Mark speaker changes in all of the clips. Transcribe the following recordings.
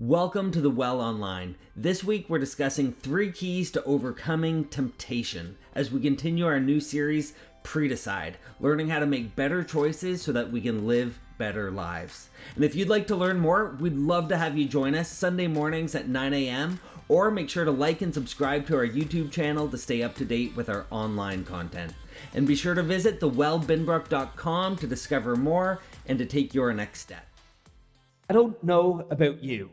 Speaker 1: Welcome to the Well Online. This week we're discussing three keys to overcoming temptation as we continue our new series, Predecide, learning how to make better choices so that we can live better lives. And if you'd like to learn more, we'd love to have you join us Sunday mornings at 9 a.m. or make sure to like and subscribe to our YouTube channel to stay up to date with our online content. And be sure to visit thewellbinbrook.com to discover more and to take your next step.
Speaker 2: I don't know about you,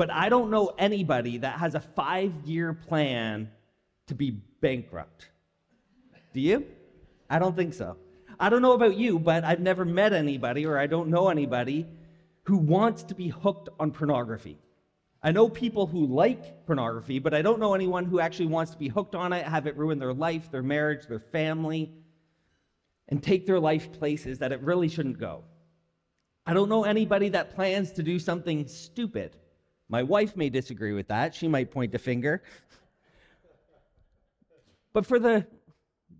Speaker 2: but I don't know anybody that has a five year plan to be bankrupt. Do you? I don't think so. I don't know about you, but I've never met anybody or I don't know anybody who wants to be hooked on pornography. I know people who like pornography, but I don't know anyone who actually wants to be hooked on it, have it ruin their life, their marriage, their family, and take their life places that it really shouldn't go. I don't know anybody that plans to do something stupid. My wife may disagree with that. She might point a finger. But for the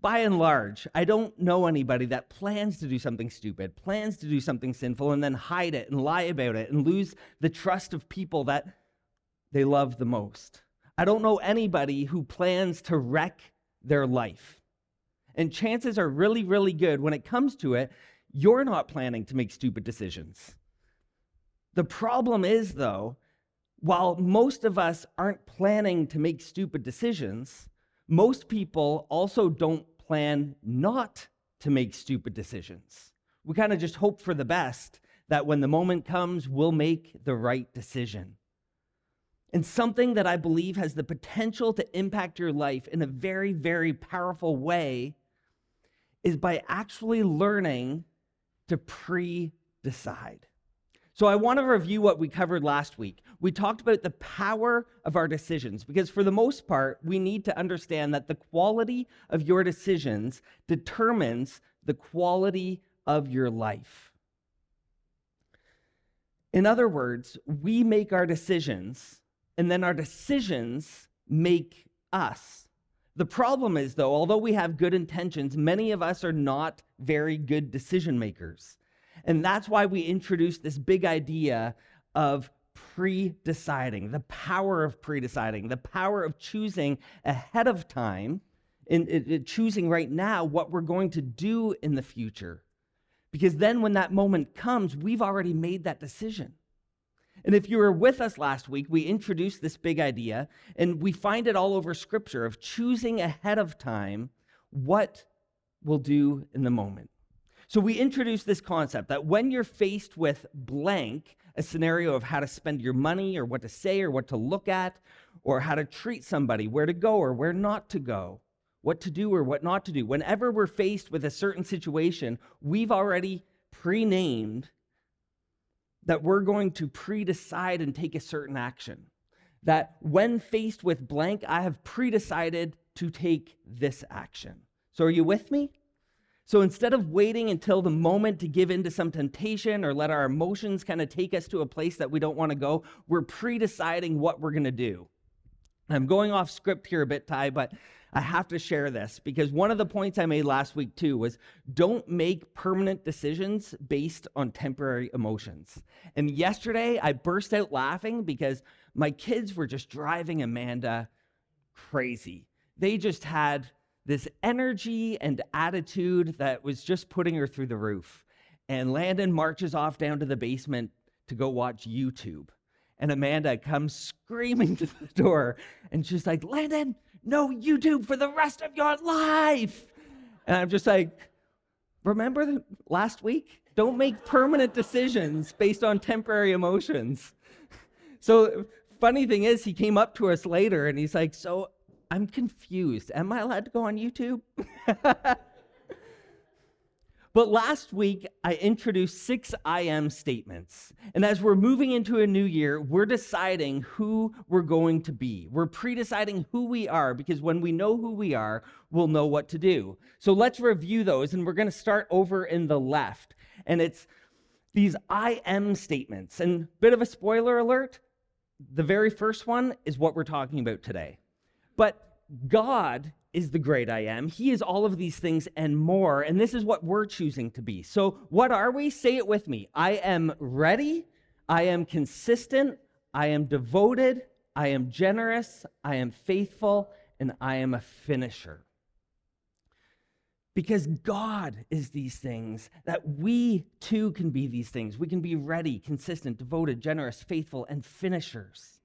Speaker 2: by and large, I don't know anybody that plans to do something stupid, plans to do something sinful, and then hide it and lie about it and lose the trust of people that they love the most. I don't know anybody who plans to wreck their life. And chances are really, really good when it comes to it, you're not planning to make stupid decisions. The problem is, though, while most of us aren't planning to make stupid decisions, most people also don't plan not to make stupid decisions. We kind of just hope for the best that when the moment comes, we'll make the right decision. And something that I believe has the potential to impact your life in a very, very powerful way is by actually learning to pre decide. So, I want to review what we covered last week. We talked about the power of our decisions because, for the most part, we need to understand that the quality of your decisions determines the quality of your life. In other words, we make our decisions, and then our decisions make us. The problem is, though, although we have good intentions, many of us are not very good decision makers. And that's why we introduced this big idea of pre deciding, the power of pre deciding, the power of choosing ahead of time, and choosing right now what we're going to do in the future. Because then when that moment comes, we've already made that decision. And if you were with us last week, we introduced this big idea, and we find it all over Scripture of choosing ahead of time what we'll do in the moment. So we introduced this concept that when you're faced with blank, a scenario of how to spend your money or what to say or what to look at or how to treat somebody, where to go or where not to go, what to do or what not to do. Whenever we're faced with a certain situation, we've already pre named that we're going to pre decide and take a certain action. That when faced with blank, I have pre decided to take this action. So, are you with me? So, instead of waiting until the moment to give in to some temptation or let our emotions kind of take us to a place that we don't want to go, we're pre deciding what we're going to do. I'm going off script here a bit, Ty, but I have to share this because one of the points I made last week too was don't make permanent decisions based on temporary emotions. And yesterday I burst out laughing because my kids were just driving Amanda crazy. They just had this energy and attitude that was just putting her through the roof. And Landon marches off down to the basement to go watch YouTube. And Amanda comes screaming to the door and she's like, Landon, no YouTube for the rest of your life. And I'm just like, remember last week? Don't make permanent decisions based on temporary emotions. So, funny thing is, he came up to us later and he's like, So, I'm confused. Am I allowed to go on YouTube? But last week, I introduced six I am statements. And as we're moving into a new year, we're deciding who we're going to be. We're pre deciding who we are because when we know who we are, we'll know what to do. So let's review those. And we're going to start over in the left. And it's these I am statements. And bit of a spoiler alert the very first one is what we're talking about today. But God is the great I am. He is all of these things and more. And this is what we're choosing to be. So, what are we? Say it with me I am ready. I am consistent. I am devoted, I am generous, I am faithful, and I am a finisher. Because God is these things, that we too can be these things. We can be ready, consistent, devoted, generous, faithful, and finishers.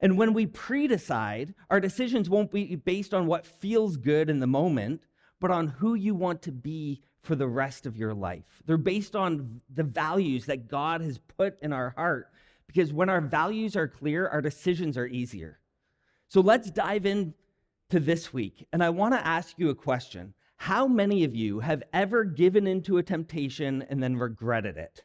Speaker 2: And when we pre decide, our decisions won't be based on what feels good in the moment, but on who you want to be for the rest of your life. They're based on the values that God has put in our heart, because when our values are clear, our decisions are easier. So let's dive into this week. And I want to ask you a question How many of you have ever given into a temptation and then regretted it?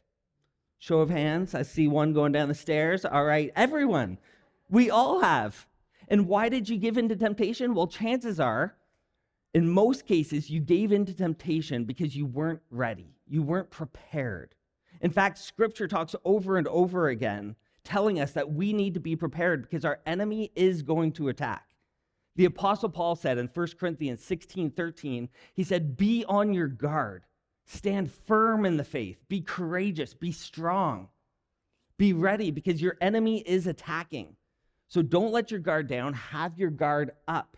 Speaker 2: Show of hands. I see one going down the stairs. All right, everyone. We all have. And why did you give in to temptation? Well, chances are, in most cases, you gave in to temptation because you weren't ready, you weren't prepared. In fact, scripture talks over and over again telling us that we need to be prepared because our enemy is going to attack. The apostle Paul said in 1 Corinthians 16 13, he said, Be on your guard, stand firm in the faith, be courageous, be strong, be ready because your enemy is attacking. So don't let your guard down, have your guard up.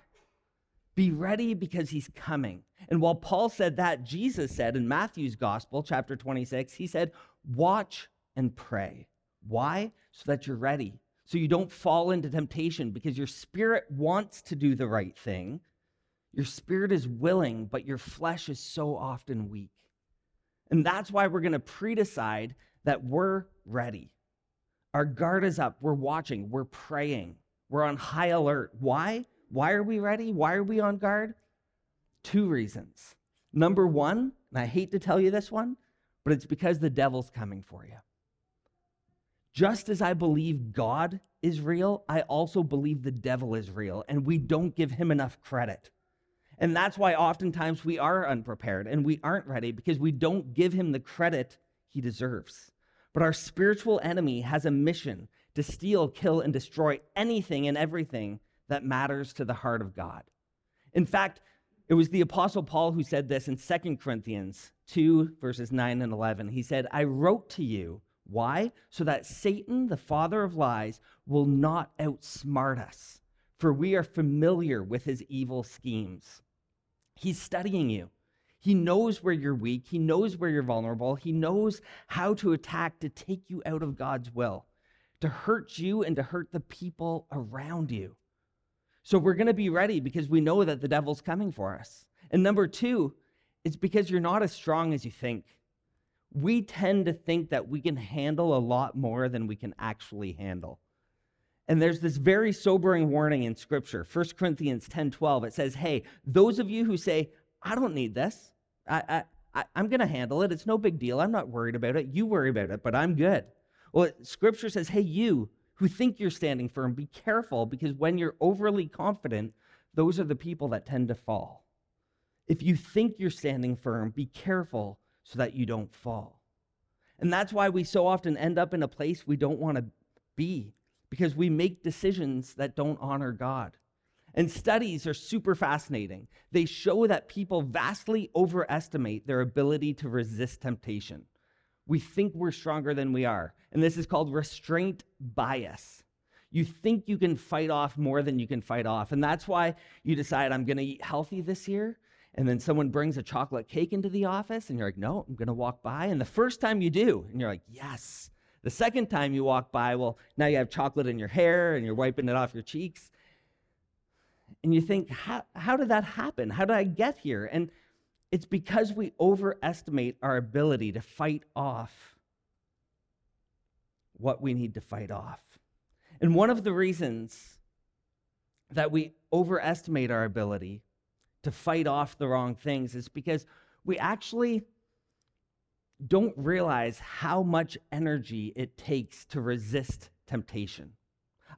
Speaker 2: Be ready because he's coming. And while Paul said that, Jesus said in Matthew's gospel, chapter 26, he said, Watch and pray. Why? So that you're ready. So you don't fall into temptation because your spirit wants to do the right thing. Your spirit is willing, but your flesh is so often weak. And that's why we're going to pre decide that we're ready. Our guard is up. We're watching. We're praying. We're on high alert. Why? Why are we ready? Why are we on guard? Two reasons. Number one, and I hate to tell you this one, but it's because the devil's coming for you. Just as I believe God is real, I also believe the devil is real, and we don't give him enough credit. And that's why oftentimes we are unprepared and we aren't ready because we don't give him the credit he deserves. But our spiritual enemy has a mission to steal, kill, and destroy anything and everything that matters to the heart of God. In fact, it was the Apostle Paul who said this in 2 Corinthians 2, verses 9 and 11. He said, I wrote to you. Why? So that Satan, the father of lies, will not outsmart us, for we are familiar with his evil schemes. He's studying you. He knows where you're weak. He knows where you're vulnerable. He knows how to attack to take you out of God's will, to hurt you and to hurt the people around you. So we're going to be ready because we know that the devil's coming for us. And number two, it's because you're not as strong as you think. We tend to think that we can handle a lot more than we can actually handle. And there's this very sobering warning in scripture. 1 Corinthians 10 12, it says, Hey, those of you who say, I don't need this. I, I, I'm going to handle it. It's no big deal. I'm not worried about it. You worry about it, but I'm good. Well, scripture says, hey, you who think you're standing firm, be careful because when you're overly confident, those are the people that tend to fall. If you think you're standing firm, be careful so that you don't fall. And that's why we so often end up in a place we don't want to be because we make decisions that don't honor God. And studies are super fascinating. They show that people vastly overestimate their ability to resist temptation. We think we're stronger than we are. And this is called restraint bias. You think you can fight off more than you can fight off. And that's why you decide, I'm going to eat healthy this year. And then someone brings a chocolate cake into the office, and you're like, no, I'm going to walk by. And the first time you do, and you're like, yes. The second time you walk by, well, now you have chocolate in your hair and you're wiping it off your cheeks and you think, how, how did that happen? How did I get here? And it's because we overestimate our ability to fight off what we need to fight off. And one of the reasons that we overestimate our ability to fight off the wrong things is because we actually don't realize how much energy it takes to resist temptation.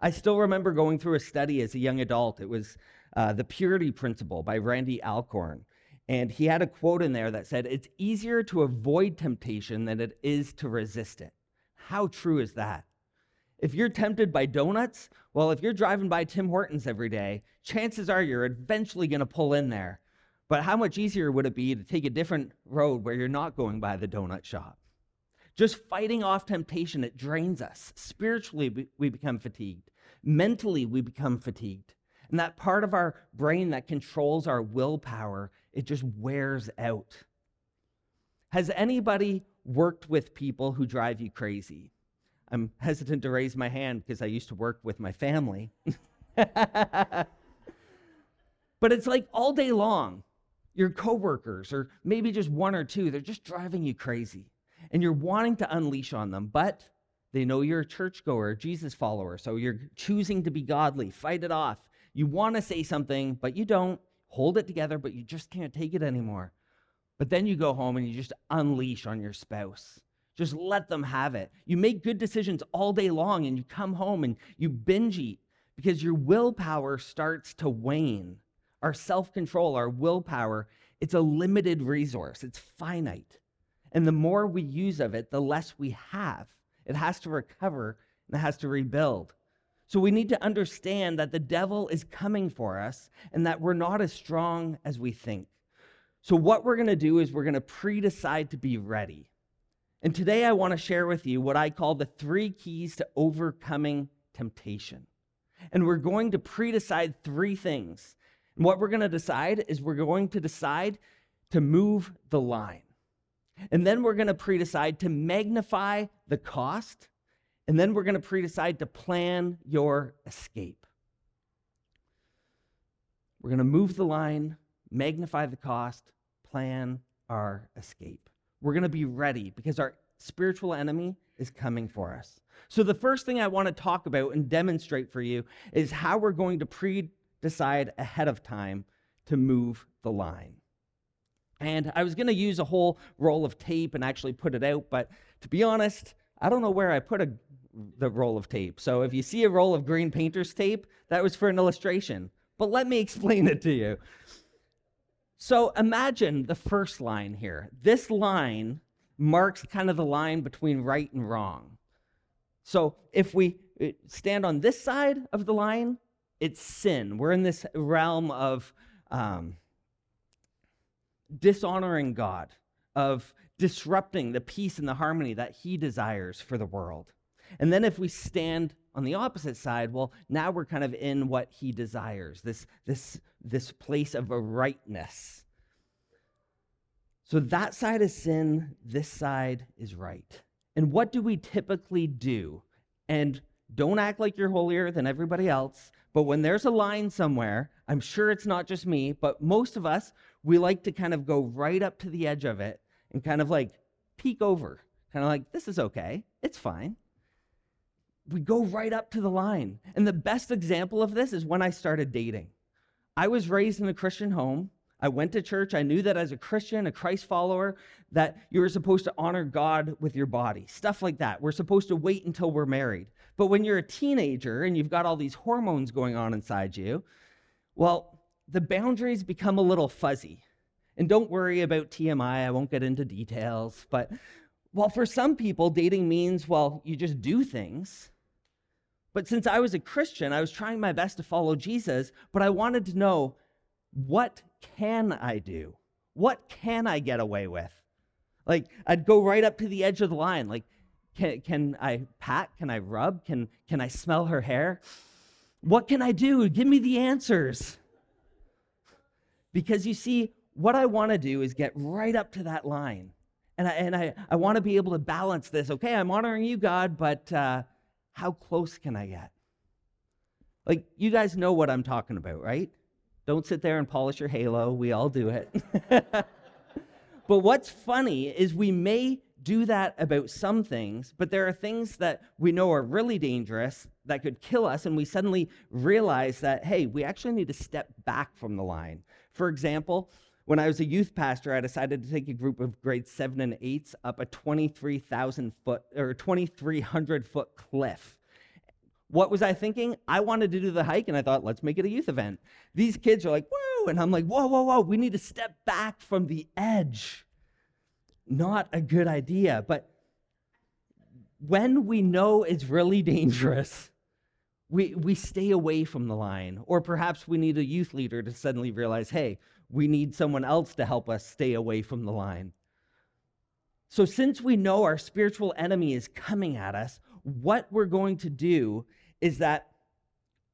Speaker 2: I still remember going through a study as a young adult. It was uh, The Purity Principle by Randy Alcorn. And he had a quote in there that said, It's easier to avoid temptation than it is to resist it. How true is that? If you're tempted by donuts, well, if you're driving by Tim Hortons every day, chances are you're eventually going to pull in there. But how much easier would it be to take a different road where you're not going by the donut shop? Just fighting off temptation, it drains us. Spiritually, we become fatigued. Mentally, we become fatigued. And that part of our brain that controls our willpower, it just wears out. Has anybody worked with people who drive you crazy? I'm hesitant to raise my hand because I used to work with my family. but it's like all day long, your coworkers, or maybe just one or two, they're just driving you crazy. And you're wanting to unleash on them, but they know you're a churchgoer, Jesus follower, so you're choosing to be godly. Fight it off. You want to say something, but you don't. Hold it together, but you just can't take it anymore. But then you go home and you just unleash on your spouse. Just let them have it. You make good decisions all day long and you come home and you binge eat because your willpower starts to wane. Our self control, our willpower, it's a limited resource, it's finite. And the more we use of it, the less we have. It has to recover and it has to rebuild. So we need to understand that the devil is coming for us and that we're not as strong as we think. So, what we're going to do is we're going to pre decide to be ready. And today I want to share with you what I call the three keys to overcoming temptation. And we're going to pre decide three things. And what we're going to decide is we're going to decide to move the line. And then we're going to pre decide to magnify the cost and then we're going to pre decide to plan your escape. We're going to move the line, magnify the cost, plan our escape. We're going to be ready because our spiritual enemy is coming for us. So, the first thing I want to talk about and demonstrate for you is how we're going to pre decide ahead of time to move the line. And I was going to use a whole roll of tape and actually put it out, but to be honest, I don't know where I put a the roll of tape. So if you see a roll of green painter's tape, that was for an illustration. But let me explain it to you. So imagine the first line here. This line marks kind of the line between right and wrong. So if we uh, stand on this side of the line, it's sin. We're in this realm of um, dishonoring God, of disrupting the peace and the harmony that He desires for the world. And then if we stand on the opposite side, well, now we're kind of in what he desires, this, this, this place of a rightness. So that side is sin, this side is right. And what do we typically do? And don't act like you're holier than everybody else, but when there's a line somewhere, I'm sure it's not just me, but most of us, we like to kind of go right up to the edge of it and kind of like peek over, kind of like, this is okay, it's fine we go right up to the line. And the best example of this is when I started dating. I was raised in a Christian home. I went to church. I knew that as a Christian, a Christ follower, that you were supposed to honor God with your body, stuff like that. We're supposed to wait until we're married. But when you're a teenager and you've got all these hormones going on inside you, well, the boundaries become a little fuzzy. And don't worry about TMI, I won't get into details. But well, for some people, dating means, well, you just do things. But since I was a Christian, I was trying my best to follow Jesus, but I wanted to know what can I do? What can I get away with? Like, I'd go right up to the edge of the line. Like, can, can I pat? Can I rub? Can, can I smell her hair? What can I do? Give me the answers. Because you see, what I want to do is get right up to that line. And I, and I, I want to be able to balance this. Okay, I'm honoring you, God, but uh, how close can I get? Like, you guys know what I'm talking about, right? Don't sit there and polish your halo. We all do it. but what's funny is we may do that about some things, but there are things that we know are really dangerous that could kill us, and we suddenly realize that, hey, we actually need to step back from the line. For example, when I was a youth pastor, I decided to take a group of grade seven and eights up a 23,000 foot or 2,300 foot cliff. What was I thinking? I wanted to do the hike, and I thought, let's make it a youth event. These kids are like, woo! And I'm like, whoa, whoa, whoa, we need to step back from the edge. Not a good idea. But when we know it's really dangerous, we, we stay away from the line. Or perhaps we need a youth leader to suddenly realize, hey, we need someone else to help us stay away from the line. So, since we know our spiritual enemy is coming at us, what we're going to do is that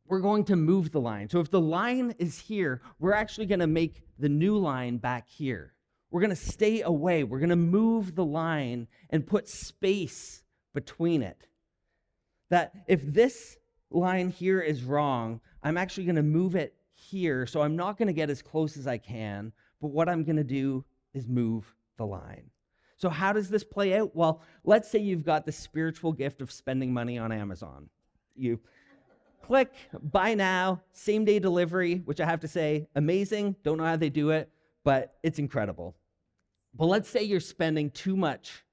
Speaker 2: we're going to move the line. So, if the line is here, we're actually going to make the new line back here. We're going to stay away. We're going to move the line and put space between it. That if this line here is wrong, I'm actually going to move it here. So I'm not going to get as close as I can. But what I'm going to do is move the line. So, how does this play out? Well, let's say you've got the spiritual gift of spending money on Amazon. You click, buy now, same day delivery, which I have to say, amazing. Don't know how they do it, but it's incredible. But let's say you're spending too much.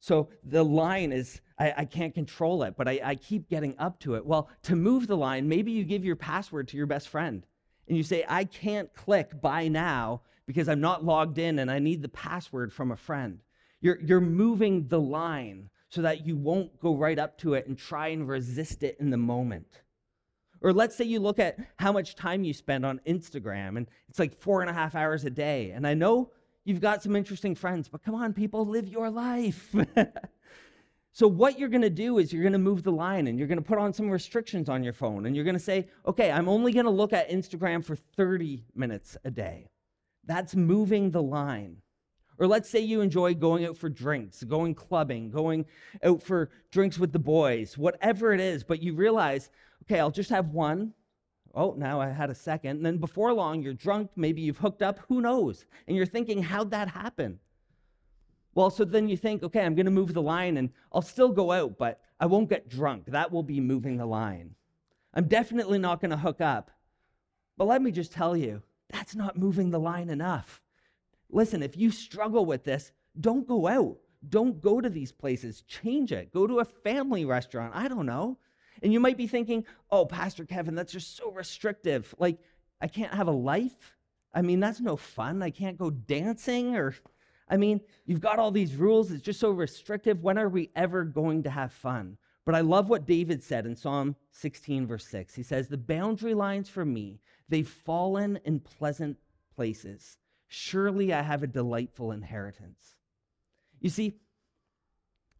Speaker 2: So the line is, I, I can't control it, but I, I keep getting up to it. Well, to move the line, maybe you give your password to your best friend and you say, I can't click buy now because I'm not logged in and I need the password from a friend. You're, you're moving the line so that you won't go right up to it and try and resist it in the moment. Or let's say you look at how much time you spend on Instagram and it's like four and a half hours a day. And I know You've got some interesting friends, but come on, people, live your life. so, what you're going to do is you're going to move the line and you're going to put on some restrictions on your phone and you're going to say, okay, I'm only going to look at Instagram for 30 minutes a day. That's moving the line. Or let's say you enjoy going out for drinks, going clubbing, going out for drinks with the boys, whatever it is, but you realize, okay, I'll just have one Oh, now I had a second. And then before long, you're drunk. Maybe you've hooked up. Who knows? And you're thinking, how'd that happen? Well, so then you think, okay, I'm going to move the line and I'll still go out, but I won't get drunk. That will be moving the line. I'm definitely not going to hook up. But let me just tell you, that's not moving the line enough. Listen, if you struggle with this, don't go out. Don't go to these places. Change it. Go to a family restaurant. I don't know. And you might be thinking, oh, Pastor Kevin, that's just so restrictive. Like, I can't have a life. I mean, that's no fun. I can't go dancing or, I mean, you've got all these rules. It's just so restrictive. When are we ever going to have fun? But I love what David said in Psalm 16, verse 6. He says, The boundary lines for me, they've fallen in pleasant places. Surely I have a delightful inheritance. You see,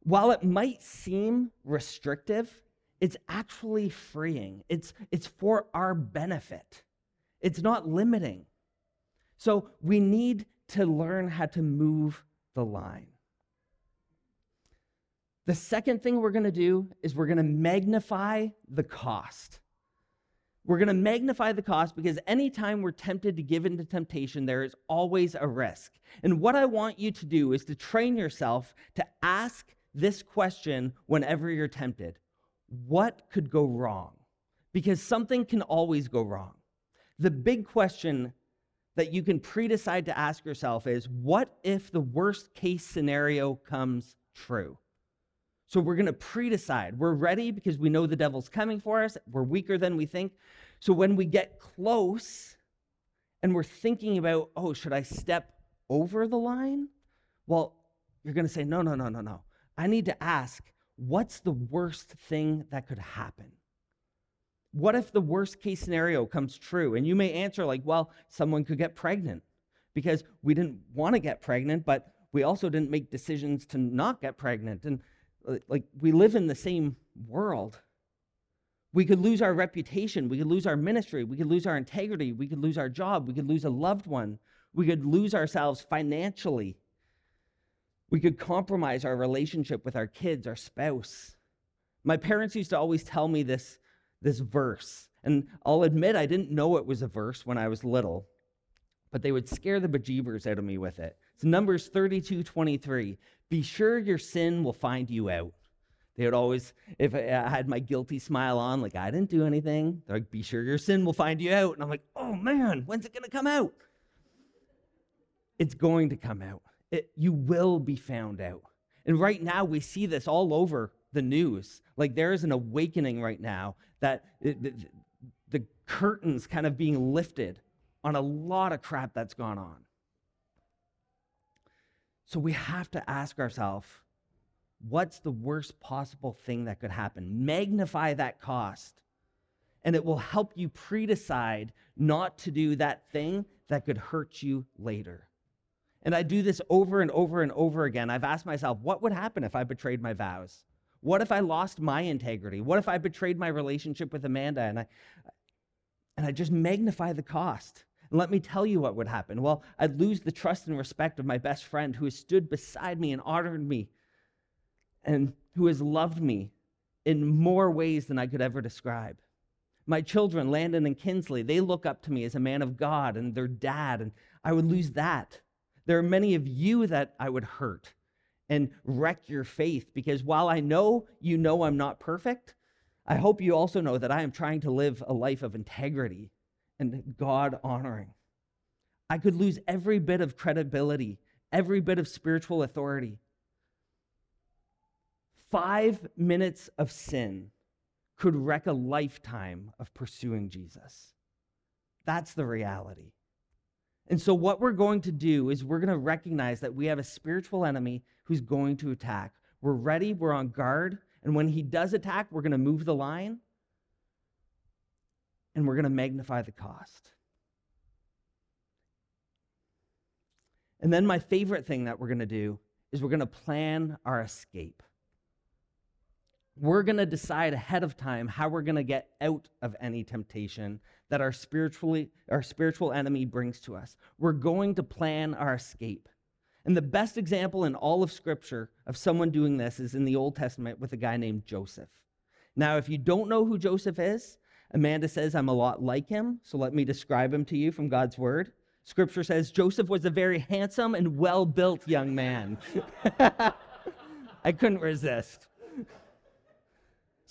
Speaker 2: while it might seem restrictive, it's actually freeing. It's, it's for our benefit. It's not limiting. So we need to learn how to move the line. The second thing we're going to do is we're going to magnify the cost. We're going to magnify the cost because anytime we're tempted to give into temptation, there is always a risk. And what I want you to do is to train yourself to ask this question whenever you're tempted what could go wrong? Because something can always go wrong. The big question that you can pre decide to ask yourself is what if the worst case scenario comes true? So we're going to pre decide. We're ready because we know the devil's coming for us. We're weaker than we think. So when we get close and we're thinking about, oh, should I step over the line? Well, you're going to say, no, no, no, no, no. I need to ask, what's the worst thing that could happen? What if the worst case scenario comes true? And you may answer, like, well, someone could get pregnant because we didn't want to get pregnant, but we also didn't make decisions to not get pregnant. And uh, like, we live in the same world. We could lose our reputation. We could lose our ministry. We could lose our integrity. We could lose our job. We could lose a loved one. We could lose ourselves financially. We could compromise our relationship with our kids, our spouse. My parents used to always tell me this, this verse, and I'll admit I didn't know it was a verse when I was little, but they would scare the bejeebers out of me with it. It's Numbers 32 23. Be sure your sin will find you out. They would always, if I had my guilty smile on, like I didn't do anything, they're like, be sure your sin will find you out. And I'm like, oh man, when's it going to come out? It's going to come out it, you will be found out. And right now, we see this all over the news. Like there is an awakening right now that the, the curtains kind of being lifted on a lot of crap that's gone on. So we have to ask ourselves what's the worst possible thing that could happen? Magnify that cost, and it will help you pre decide not to do that thing that could hurt you later. And I do this over and over and over again. I've asked myself, what would happen if I betrayed my vows? What if I lost my integrity? What if I betrayed my relationship with Amanda and I and I just magnify the cost? And let me tell you what would happen. Well, I'd lose the trust and respect of my best friend who has stood beside me and honored me and who has loved me in more ways than I could ever describe. My children, Landon and Kinsley, they look up to me as a man of God and their dad, and I would lose that. There are many of you that I would hurt and wreck your faith because while I know you know I'm not perfect, I hope you also know that I am trying to live a life of integrity and God honoring. I could lose every bit of credibility, every bit of spiritual authority. Five minutes of sin could wreck a lifetime of pursuing Jesus. That's the reality. And so, what we're going to do is we're going to recognize that we have a spiritual enemy who's going to attack. We're ready, we're on guard, and when he does attack, we're going to move the line and we're going to magnify the cost. And then, my favorite thing that we're going to do is we're going to plan our escape we're going to decide ahead of time how we're going to get out of any temptation that our spiritually our spiritual enemy brings to us. We're going to plan our escape. And the best example in all of scripture of someone doing this is in the Old Testament with a guy named Joseph. Now, if you don't know who Joseph is, Amanda says I'm a lot like him, so let me describe him to you from God's word. Scripture says Joseph was a very handsome and well built young man. I couldn't resist.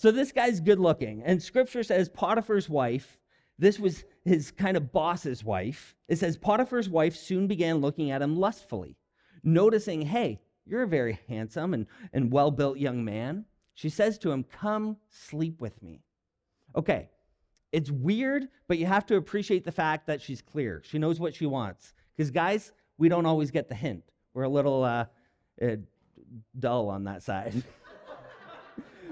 Speaker 2: So this guy's good looking. And scripture says Potiphar's wife, this was his kind of boss's wife. It says Potiphar's wife soon began looking at him lustfully, noticing, hey, you're a very handsome and, and well built young man. She says to him, Come sleep with me. Okay, it's weird, but you have to appreciate the fact that she's clear. She knows what she wants. Because, guys, we don't always get the hint. We're a little uh, uh, dull on that side.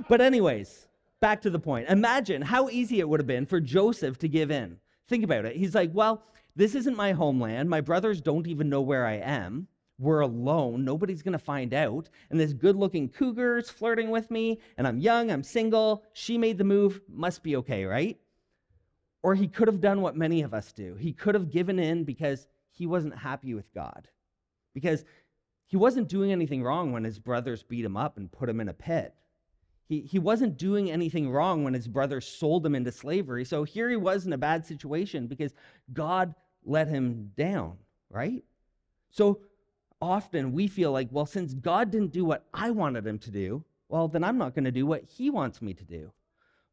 Speaker 2: But, anyways, back to the point. Imagine how easy it would have been for Joseph to give in. Think about it. He's like, Well, this isn't my homeland. My brothers don't even know where I am. We're alone. Nobody's going to find out. And this good looking cougar's flirting with me, and I'm young, I'm single. She made the move. Must be okay, right? Or he could have done what many of us do. He could have given in because he wasn't happy with God. Because he wasn't doing anything wrong when his brothers beat him up and put him in a pit. He, he wasn't doing anything wrong when his brother sold him into slavery. So here he was in a bad situation because God let him down, right? So often we feel like, well, since God didn't do what I wanted him to do, well, then I'm not going to do what he wants me to do.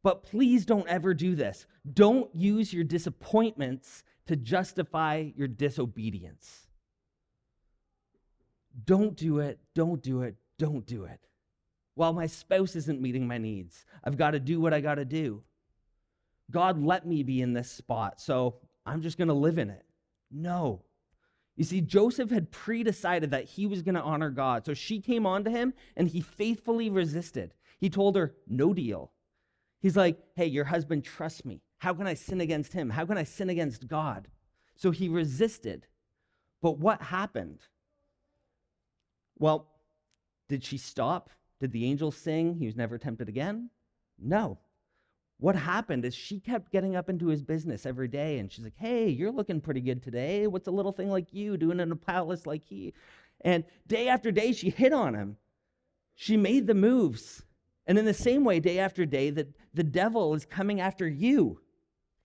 Speaker 2: But please don't ever do this. Don't use your disappointments to justify your disobedience. Don't do it. Don't do it. Don't do it. Well, my spouse isn't meeting my needs. I've got to do what I got to do. God let me be in this spot, so I'm just going to live in it. No. You see, Joseph had pre decided that he was going to honor God. So she came on to him and he faithfully resisted. He told her, no deal. He's like, hey, your husband trusts me. How can I sin against him? How can I sin against God? So he resisted. But what happened? Well, did she stop? Did the angel sing? He was never tempted again? No. What happened is she kept getting up into his business every day, and she's like, Hey, you're looking pretty good today. What's a little thing like you doing in a palace like he? And day after day, she hit on him. She made the moves. And in the same way, day after day, that the devil is coming after you.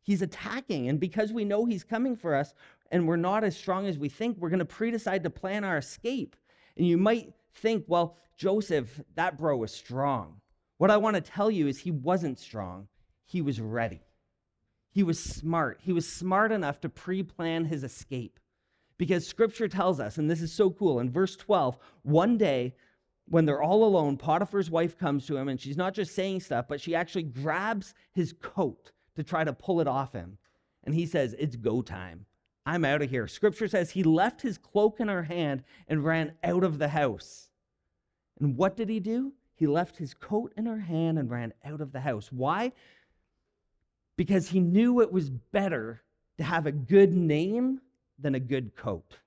Speaker 2: He's attacking. And because we know he's coming for us and we're not as strong as we think, we're going to pre decide to plan our escape. And you might think, well, Joseph, that bro was strong. What I want to tell you is he wasn't strong, he was ready. He was smart. He was smart enough to pre plan his escape. Because scripture tells us, and this is so cool, in verse 12, one day when they're all alone, Potiphar's wife comes to him and she's not just saying stuff, but she actually grabs his coat to try to pull it off him. And he says, It's go time. I'm out of here. Scripture says he left his cloak in her hand and ran out of the house. And what did he do? He left his coat in her hand and ran out of the house. Why? Because he knew it was better to have a good name than a good coat.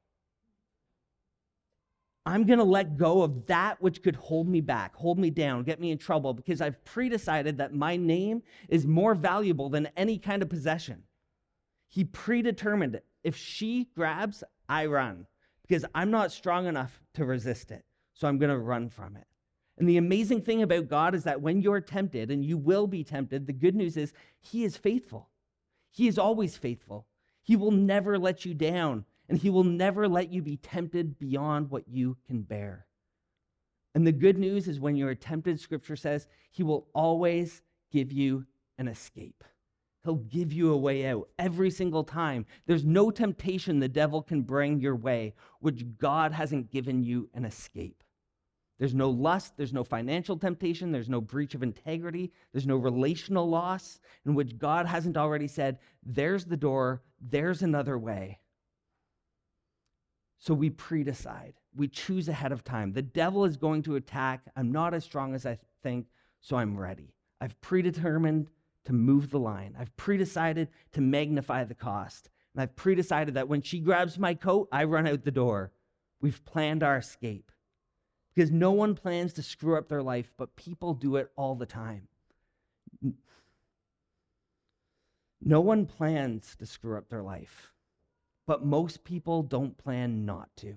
Speaker 2: I'm going to let go of that which could hold me back, hold me down, get me in trouble, because I've predecided that my name is more valuable than any kind of possession. He predetermined it. If she grabs, I run, because I'm not strong enough to resist it. So I'm going to run from it. And the amazing thing about God is that when you're tempted, and you will be tempted, the good news is He is faithful. He is always faithful. He will never let you down and he will never let you be tempted beyond what you can bear. And the good news is when you're tempted, scripture says, he will always give you an escape. He'll give you a way out every single time. There's no temptation the devil can bring your way which God hasn't given you an escape. There's no lust, there's no financial temptation, there's no breach of integrity, there's no relational loss in which God hasn't already said, there's the door, there's another way. So we predecide. We choose ahead of time. The devil is going to attack. I'm not as strong as I think, so I'm ready. I've predetermined to move the line. I've predecided to magnify the cost. And I've predecided that when she grabs my coat, I run out the door. We've planned our escape. Because no one plans to screw up their life, but people do it all the time. No one plans to screw up their life but most people don't plan not to.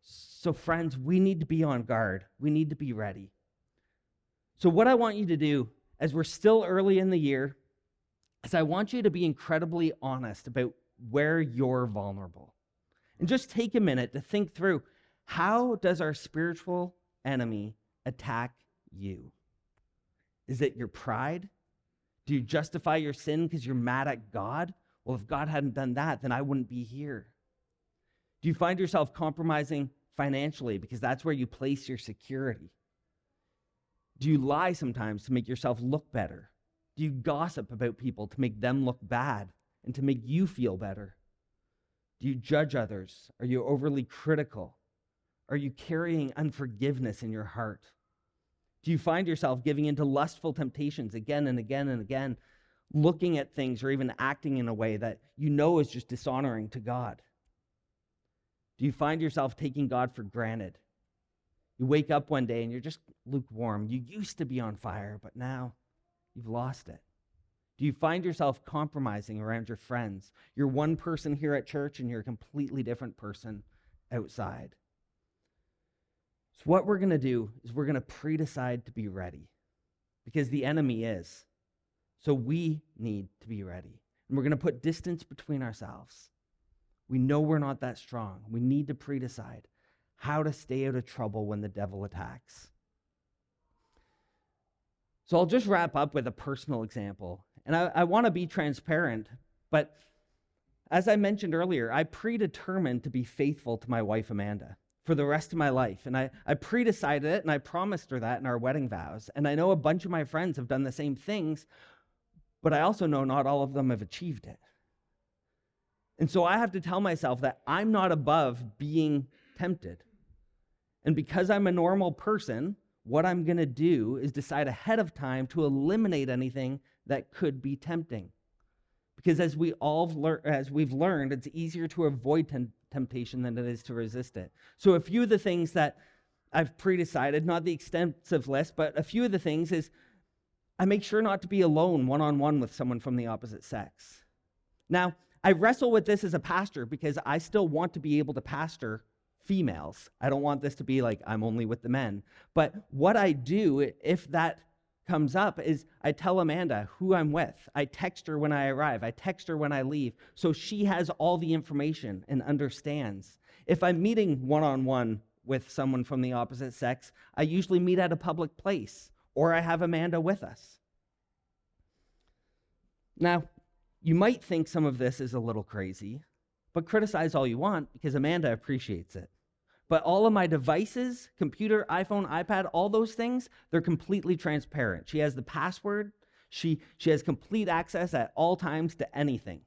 Speaker 2: So, friends, we need to be on guard. We need to be ready. So, what I want you to do, as we're still early in the year, is I want you to be incredibly honest about where you're vulnerable. And just take a minute to think through how does our spiritual enemy attack you? Is it your pride? Do you justify your sin because you're mad at God? Well, if God hadn't done that, then I wouldn't be here. Do you find yourself compromising financially because that's where you place your security? Do you lie sometimes to make yourself look better? Do you gossip about people to make them look bad and to make you feel better? Do you judge others? Are you overly critical? Are you carrying unforgiveness in your heart? Do you find yourself giving into lustful temptations again and again and again looking at things or even acting in a way that you know is just dishonoring to God? Do you find yourself taking God for granted? You wake up one day and you're just lukewarm. You used to be on fire, but now you've lost it. Do you find yourself compromising around your friends? You're one person here at church and you're a completely different person outside. So, what we're going to do is we're going to pre decide to be ready because the enemy is. So we need to be ready. And we're going to put distance between ourselves. We know we're not that strong. We need to pre decide how to stay out of trouble when the devil attacks. So I'll just wrap up with a personal example. And I, I want to be transparent, but as I mentioned earlier, I predetermined to be faithful to my wife, Amanda, for the rest of my life. And I, I predecided it and I promised her that in our wedding vows. And I know a bunch of my friends have done the same things, but I also know not all of them have achieved it. And so I have to tell myself that I'm not above being tempted. And because I'm a normal person, what I'm going to do is decide ahead of time to eliminate anything that could be tempting. Because as we all lear- as we've learned, it's easier to avoid temptation than it is to resist it. So a few of the things that I've pre-decided, not the extensive list, but a few of the things is I make sure not to be alone one on one with someone from the opposite sex. Now, I wrestle with this as a pastor because I still want to be able to pastor females. I don't want this to be like I'm only with the men. But what I do, if that comes up, is I tell Amanda who I'm with. I text her when I arrive, I text her when I leave. So she has all the information and understands. If I'm meeting one on one with someone from the opposite sex, I usually meet at a public place or I have Amanda with us. Now, you might think some of this is a little crazy, but criticize all you want because Amanda appreciates it. But all of my devices, computer, iPhone, iPad, all those things, they're completely transparent. She has the password, she, she has complete access at all times to anything.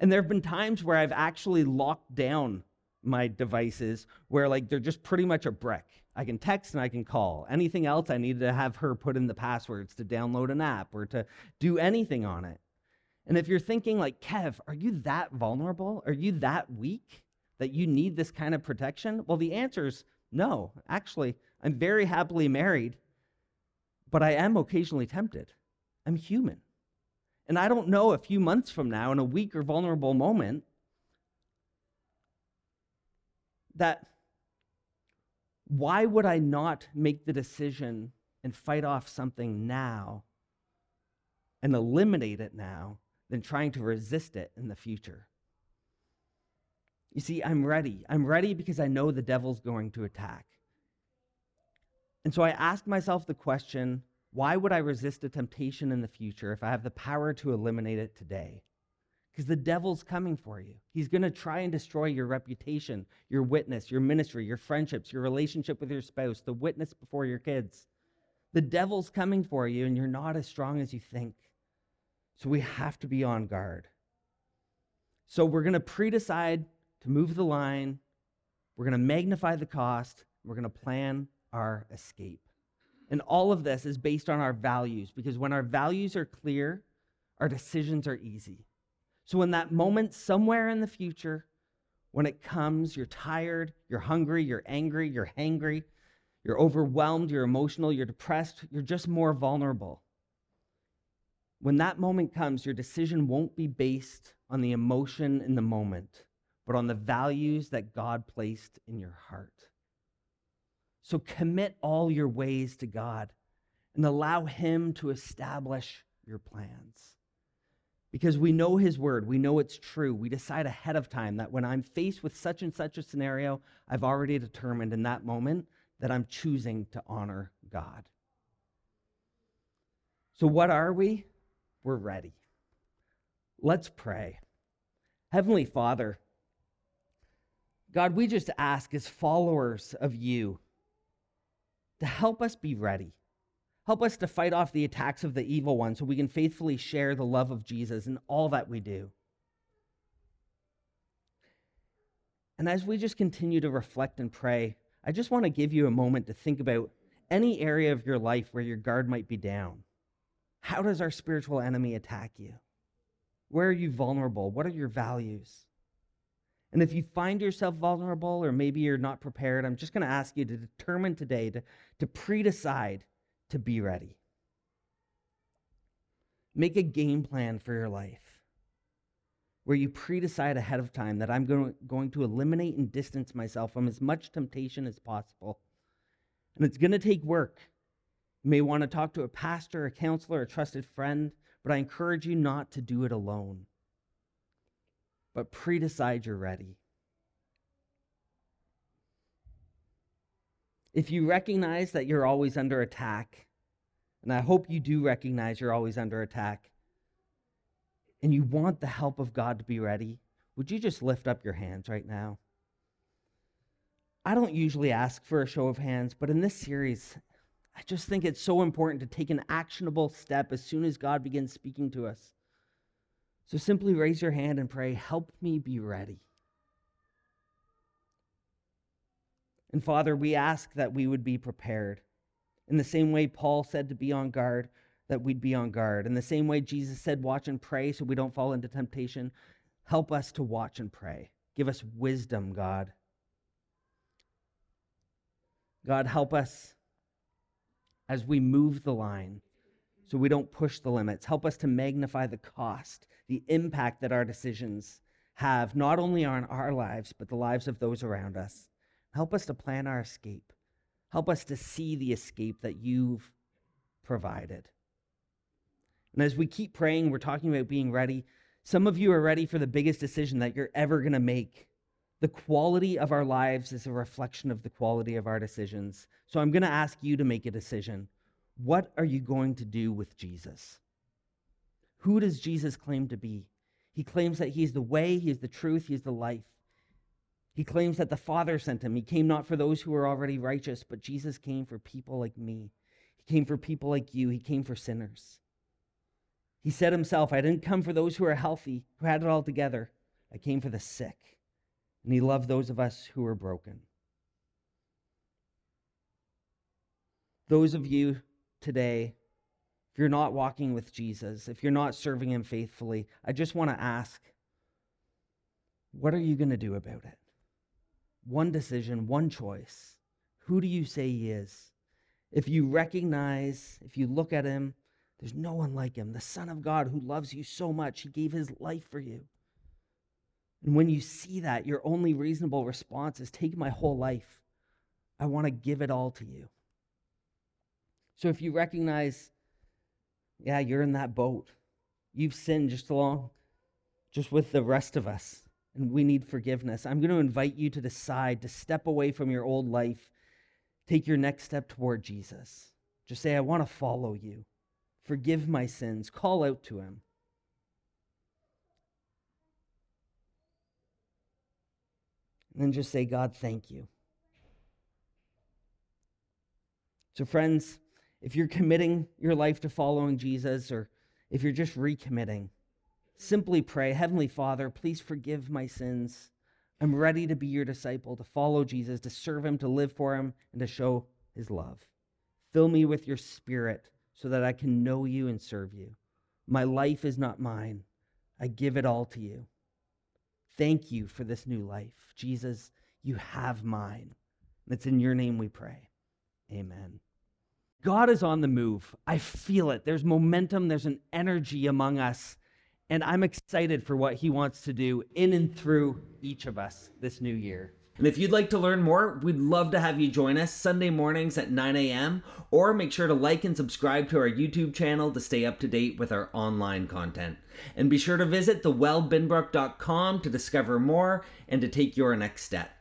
Speaker 2: And there have been times where I've actually locked down my devices where like they're just pretty much a brick. I can text and I can call. Anything else, I need to have her put in the passwords to download an app or to do anything on it. And if you're thinking, like, Kev, are you that vulnerable? Are you that weak that you need this kind of protection? Well, the answer is No, actually, I'm very happily married, but I am occasionally tempted. I'm human. And I don't know a few months from now, in a weak or vulnerable moment, that why would I not make the decision and fight off something now and eliminate it now than trying to resist it in the future? You see, I'm ready. I'm ready because I know the devil's going to attack. And so I ask myself the question why would I resist a temptation in the future if I have the power to eliminate it today? Because the devil's coming for you. He's going to try and destroy your reputation, your witness, your ministry, your friendships, your relationship with your spouse, the witness before your kids. The devil's coming for you, and you're not as strong as you think. So we have to be on guard. So we're going to pre decide to move the line, we're going to magnify the cost, we're going to plan our escape. And all of this is based on our values because when our values are clear, our decisions are easy. So, in that moment, somewhere in the future, when it comes, you're tired, you're hungry, you're angry, you're hangry, you're overwhelmed, you're emotional, you're depressed, you're just more vulnerable. When that moment comes, your decision won't be based on the emotion in the moment, but on the values that God placed in your heart. So commit all your ways to God and allow Him to establish your plans. Because we know His word, we know it's true. We decide ahead of time that when I'm faced with such and such a scenario, I've already determined in that moment that I'm choosing to honor God. So, what are we? We're ready. Let's pray. Heavenly Father, God, we just ask as followers of you to help us be ready. Help us to fight off the attacks of the evil one so we can faithfully share the love of Jesus in all that we do. And as we just continue to reflect and pray, I just want to give you a moment to think about any area of your life where your guard might be down. How does our spiritual enemy attack you? Where are you vulnerable? What are your values? And if you find yourself vulnerable or maybe you're not prepared, I'm just going to ask you to determine today to, to pre decide to be ready. Make a game plan for your life where you pre decide ahead of time that I'm going, going to eliminate and distance myself from as much temptation as possible. And it's going to take work. You may want to talk to a pastor, a counselor, a trusted friend, but I encourage you not to do it alone but pre decide you're ready. If you recognize that you're always under attack, and I hope you do recognize you're always under attack, and you want the help of God to be ready, would you just lift up your hands right now? I don't usually ask for a show of hands, but in this series, I just think it's so important to take an actionable step as soon as God begins speaking to us. So simply raise your hand and pray, Help me be ready. And Father, we ask that we would be prepared. In the same way Paul said to be on guard, that we'd be on guard. In the same way Jesus said, Watch and pray so we don't fall into temptation. Help us to watch and pray. Give us wisdom, God. God, help us as we move the line so we don't push the limits. Help us to magnify the cost, the impact that our decisions have, not only on our lives, but the lives of those around us. Help us to plan our escape. Help us to see the escape that you've provided. And as we keep praying, we're talking about being ready. Some of you are ready for the biggest decision that you're ever going to make. The quality of our lives is a reflection of the quality of our decisions. So I'm going to ask you to make a decision. What are you going to do with Jesus? Who does Jesus claim to be? He claims that He is the way, He is the truth, He is the life. He claims that the Father sent Him. He came not for those who were already righteous, but Jesus came for people like me. He came for people like you. He came for sinners. He said himself, I didn't come for those who are healthy, who had it all together. I came for the sick. And he loved those of us who are broken. Those of you today, if you're not walking with Jesus, if you're not serving him faithfully, I just want to ask what are you going to do about it? One decision, one choice. Who do you say he is? If you recognize, if you look at him, there's no one like him, the Son of God who loves you so much, he gave his life for you. And when you see that, your only reasonable response is take my whole life. I want to give it all to you. So if you recognize, yeah, you're in that boat, you've sinned just along, just with the rest of us, and we need forgiveness, I'm going to invite you to decide to step away from your old life, take your next step toward Jesus. Just say, I want to follow you. Forgive my sins. Call out to him. And then just say, God, thank you. So, friends, if you're committing your life to following Jesus or if you're just recommitting, simply pray Heavenly Father, please forgive my sins. I'm ready to be your disciple, to follow Jesus, to serve him, to live for him, and to show his love. Fill me with your spirit so that I can know you and serve you. My life is not mine, I give it all to you. Thank you for this new life. Jesus, you have mine. It's in your name we pray. Amen. God is on the move. I feel it. There's momentum, there's an energy among us. And I'm excited for what he wants to do in and through each of us this new year.
Speaker 1: And if you'd like to learn more, we'd love to have you join us Sunday mornings at 9 a.m. Or make sure to like and subscribe to our YouTube channel to stay up to date with our online content. And be sure to visit thewellbinbrook.com to discover more and to take your next step.